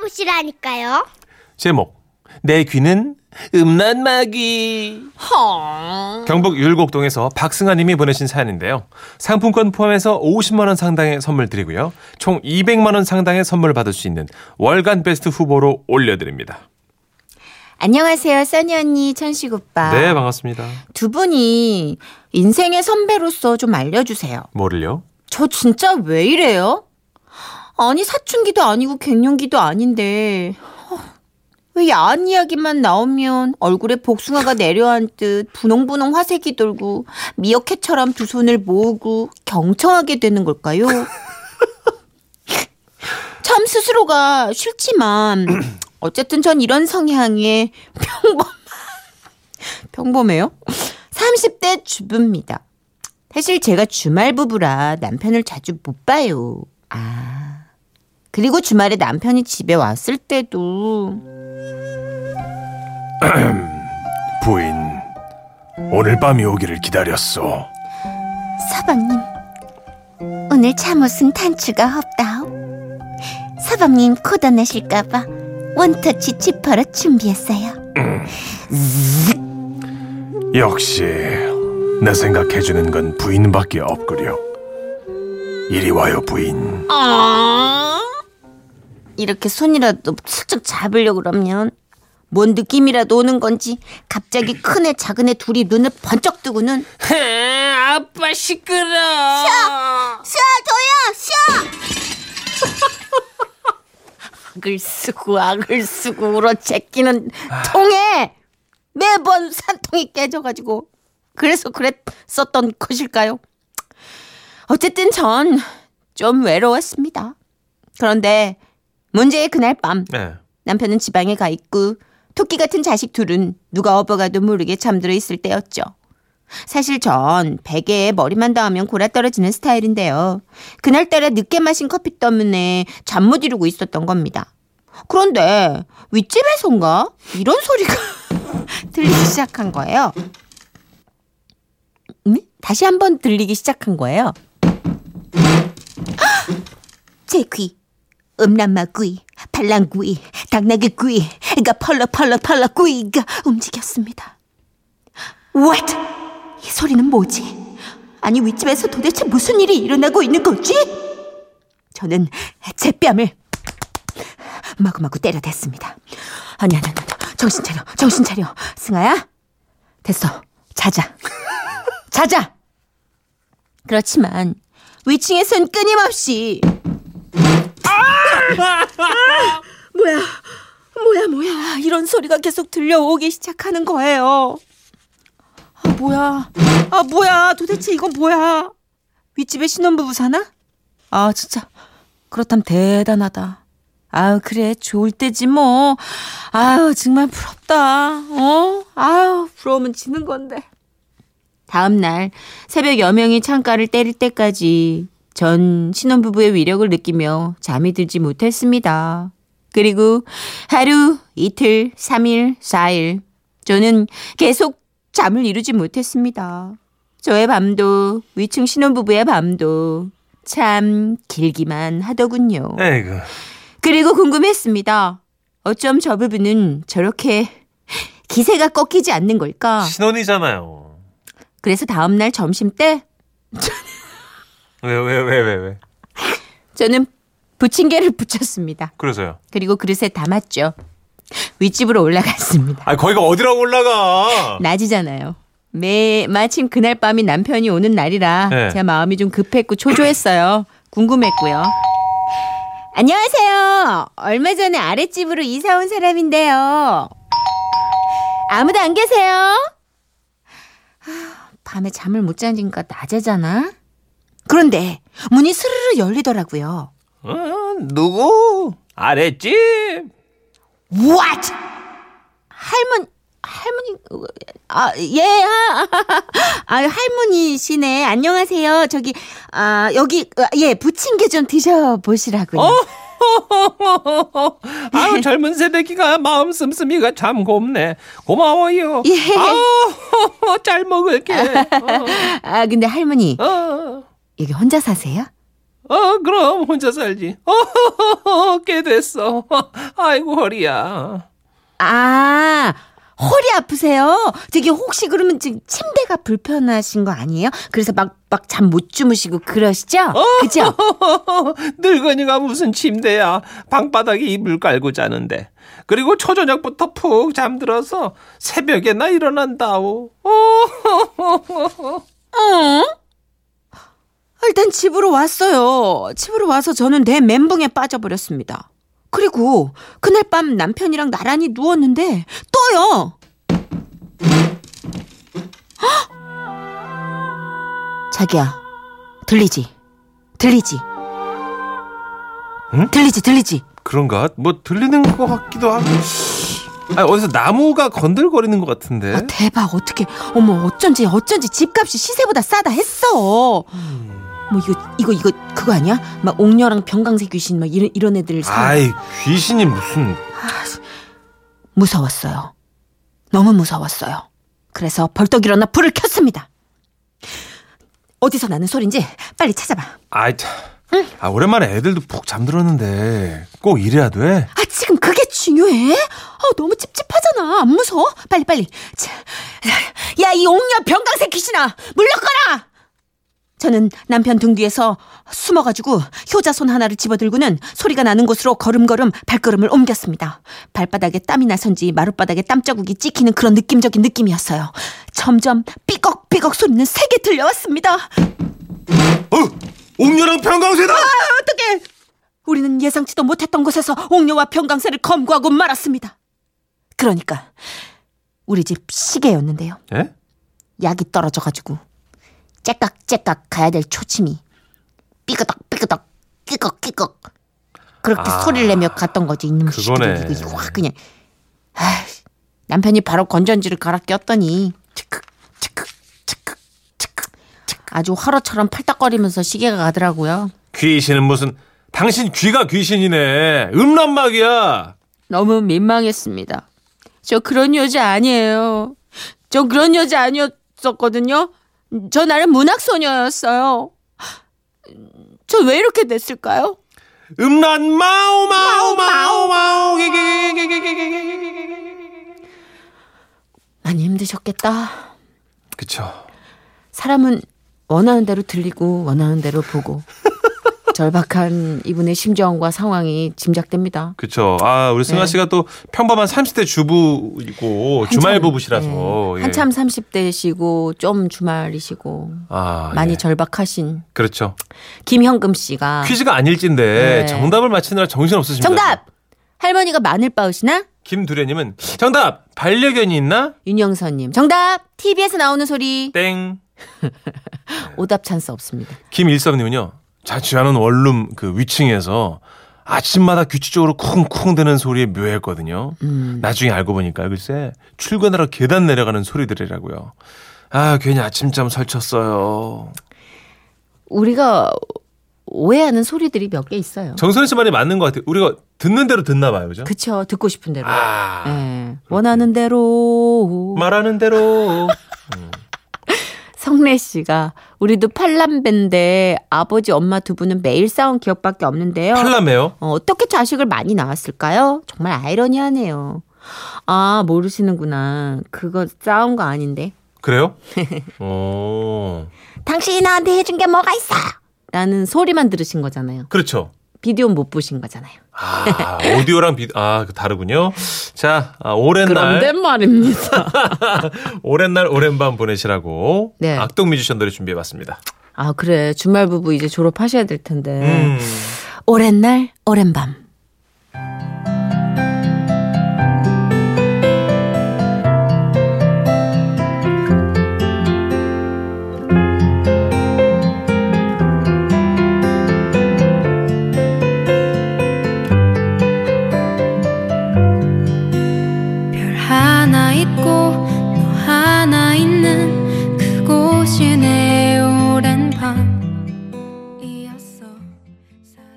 들어보시라니까요. 제목 내 귀는 음란마귀 헐. 경북 율곡동에서 박승아님이 보내신 사연인데요. 상품권 포함해서 50만 원 상당의 선물 드리고요. 총 200만 원 상당의 선물 받을 수 있는 월간 베스트 후보로 올려드립니다. 안녕하세요, 써니 언니, 천식 오빠. 네 반갑습니다. 두 분이 인생의 선배로서 좀 알려주세요. 뭐를요? 저 진짜 왜 이래요? 아니, 사춘기도 아니고 갱년기도 아닌데. 어, 왜 야한 이야기만 나오면 얼굴에 복숭아가 내려앉듯 분홍분홍 화색이 돌고 미어캣처럼 두 손을 모으고 경청하게 되는 걸까요? 참 스스로가 싫지만 어쨌든 전 이런 성향의 평범 평범해요? 30대 주부입니다. 사실 제가 주말 부부라 남편을 자주 못 봐요. 아. 그리고 주말에 남편이 집에 왔을 때도 부인 오늘 밤이 오기를 기다렸어. 서방님 오늘 잠옷은 단추가 없다오. 서방님 고단하실까봐 원터치 지퍼로 준비했어요. 역시 내 생각해주는 건 부인밖에 없구려. 이리 와요 부인. 이렇게 손이라도 슬쩍 잡으려고 그러면 뭔 느낌이라도 오는 건지 갑자기 큰애 작은 애 둘이 눈을 번쩍 뜨고는 아빠 시끄러. 쉬어 줘요 쉬어 악을 쓰고 악을 쓰고 울어 제끼는 통에 매번 산통이 깨져가지고 그래서 그랬었던 것일까요? 어쨌든 전 좀 외로웠습니다. 그런데 문제의 그날 밤 네. 남편은 지방에 가 있고 토끼 같은 자식 둘은 누가 업어가도 모르게 잠들어 있을 때였죠. 사실 전 베개에 머리만 닿으면 골아 떨어지는 스타일인데요. 그날따라 늦게 마신 커피 때문에 잠 못 이루고 있었던 겁니다. 그런데 윗집에선가 이런 소리가 들리기 시작한 거예요. 음? 다시 한번 들리기 시작한 거예요. 제 귀, 음란마귀, 발랑귀, 당나귀귀가 펄럭 펄럭 펄럭 귀가 움직였습니다. What? 이 소리는 뭐지? 아니 윗집에서 도대체 무슨 일이 일어나고 있는 거지? 저는 제 뺨을 마구마구 때려댔습니다. 아니 아니 아니 정신 차려 정신 차려 승아야 됐어 자자 자자 그렇지만 위층에선 끊임없이 뭐야 뭐야 뭐야 이런 소리가 계속 들려오기 시작하는 거예요. 아 뭐야 아 뭐야 도대체 이건 뭐야 윗집에 신혼부부 사나? 아 진짜 그렇다면 대단하다. 아유 그래 좋을 때지 뭐. 아유 정말 부럽다. 어? 아유 부러우면 지는 건데. 다음 날 새벽 여명이 창가를 때릴 때까지 전 신혼부부의 위력을 느끼며 잠이 들지 못했습니다. 그리고 하루, 이틀, 삼일, 사일 저는 계속 잠을 이루지 못했습니다. 저의 밤도 위층 신혼부부의 밤도 참 길기만 하더군요. 에이그. 그리고 궁금했습니다. 어쩜 저 부부는 저렇게 기세가 꺾이지 않는 걸까? 신혼이잖아요. 그래서 다음날 점심 때 왜 왜 왜 왜 왜? 저는 부침개를 부쳤습니다. 그래서요. 그리고 그릇에 담았죠. 윗집으로 올라갔습니다. 아 거기가 어디라고 올라가? 낮이잖아요. 매 마침 그날 밤이 남편이 오는 날이라 네. 제 마음이 좀 급했고 초조했어요. 궁금했고요. 안녕하세요. 얼마 전에 아랫집으로 이사 온 사람인데요. 아무도 안 계세요? 하, 밤에 잠을 못 자니까 낮에잖아. 그런데 문이 스르르 열리더라고요. 어, 누구? 아랫집? What? 할머니, 할머니, 아, 예, 아, 아, 할머니시네. 안녕하세요. 저기, 아, 여기, 아, 예, 부침개 좀 드셔보시라고요. 어? 아유 젊은 세대기가 마음 씀씀이가 참 곱네. 고마워요. 예. 아우 잘 먹을게. 아, 근데 할머니, 어, 어, 여기 혼자 사세요? 어, 그럼 혼자 살지. 어, 꽤 됐어. 아이고, 허리야. 아, 허리 아프세요? 저기 혹시 그러면 지금 침대가 불편하신 거 아니에요? 그래서 막 막 잠 못 주무시고 그러시죠? 그죠? 늙은이가 무슨 침대야. 방바닥에 이불 깔고 자는데. 그리고 초저녁부터 푹 잠들어서 새벽에 나 일어난다오. 어, 어? 일단 집으로 왔어요. 집으로 와서 저는 내 멘붕에 빠져버렸습니다. 그리고 그날 밤 남편이랑 나란히 누웠는데 또요. 헉! 자기야, 들리지? 들리지? 응? 들리지, 들리지? 그런가? 뭐 들리는 것 같기도 하고. 아, 어디서 나무가 건들거리는 것 같은데. 아, 대박, 어떻게, 어머, 어쩐지, 어쩐지 집값이 시세보다 싸다 했어. 뭐, 이거, 이거, 이거, 그거 아니야? 막 옥녀랑 병강세 귀신, 막 이런, 이런 애들 사 아이, 귀신이 무슨. 무서웠어요. 너무 무서웠어요. 그래서 벌떡 일어나 불을 켰습니다. 어디서 나는 소린지 빨리 찾아봐. 아이, 참. 아, 오랜만에 애들도 푹 잠들었는데 꼭 이래야 돼? 아, 지금 그게 중요해? 아, 너무 찝찝하잖아. 안 무서워? 빨리, 빨리. 자, 야, 이 옥녀 병강세 귀신아! 물러거라! 저는 남편 등 뒤에서 숨어가지고 효자손 하나를 집어들고는 소리가 나는 곳으로 걸음걸음 발걸음을 옮겼습니다. 발바닥에 땀이 나선지 마룻바닥에 땀자국이 찍히는 그런 느낌적인 느낌이었어요. 점점 삐걱삐걱 소리는 세게 들려왔습니다. 어! 옥녀랑 평강세다! 어떻게? 우리는 예상치도 못했던 곳에서 옥녀와 병강세를 검거하고 말았습니다. 그러니까 우리 집 시계였는데요. 예? 약이 떨어져가지고 째깍째깍 가야 될 초침이 삐끄덕 삐끄덕 끼걱 끼걱 그렇게 아, 소리를 내며 갔던 거지 이놈 그거네. 시끼들 이거 확 그냥 아 남편이 바로 건전지를 갈아 꼈더니 치크 치크 치크 치크 치크 아주 화로처럼 팔딱거리면서 시계가 가더라고요. 귀신은 무슨. 당신 귀가 귀신이네. 음란마귀야. 너무 민망했습니다. 저 그런 여자 아니에요. 저 그런 여자 아니었었거든요. 저 나름 문학소녀였어요. 저 왜 이렇게 됐을까요? 음란 마오 마오 마오 마오 많이 힘드셨겠다. 그쵸. 사람은 원하는 대로 들리고 원하는 대로 보고 절박한 이분의 심정과 상황이 짐작됩니다. 그쵸. 아, 우리 승아 네. 씨가 또 평범한 30대 주부이고 주말 부부시라서. 네. 예. 한참 30대시고 좀 주말이시고 아, 많이 예. 절박하신 그렇죠. 김현금 씨가 퀴즈가 아닐진데 네. 정답을 맞히느라 정신 없으십니다. 정답! 할머니가 마늘 빻으시나? 김두래님은 정답 반려견이 있나? 윤영선님 정답! TV에서 나오는 소리 땡. 오답 찬스 없습니다. 김일섭님은요 자취하는 원룸 그 위층에서 아침마다 규칙적으로 쿵쿵 대는 소리에 묘했거든요. 음. 나중에 알고 보니까 글쎄 출근하러 계단 내려가는 소리들이라고요. 아 괜히 아침잠 설쳤어요. 우리가 오해하는 소리들이 몇 개 있어요. 정선희 씨 말이 맞는 것 같아요. 우리가 듣는 대로 듣나 봐요, 그죠? 그쵸 듣고 싶은 대로. 아 예. 원하는 대로 말하는 대로. 성래 씨가 우리도 팔남배인데 아버지 엄마 두 분은 매일 싸운 기억밖에 없는데요. 팔라매요? 어, 어떻게 자식을 많이 낳았을까요? 정말 아이러니하네요. 아 모르시는구나. 그거 싸운 거 아닌데. 그래요? 오. 당신이 나한테 해준 게 뭐가 있어? 라는 소리만 들으신 거잖아요. 그렇죠. 비디오는 못 보신 거잖아요. 아, 오디오랑 비, 아, 그 다르군요. 자, 아, 오랜 날, 말입니다. 오랜 날, 오랜 밤 보내시라고. 네. 악동 뮤지션 노래 준비해 봤습니다. 아 그래 주말 부부 이제 졸업하셔야 될 텐데. 음. 오랜 날 오랜 밤.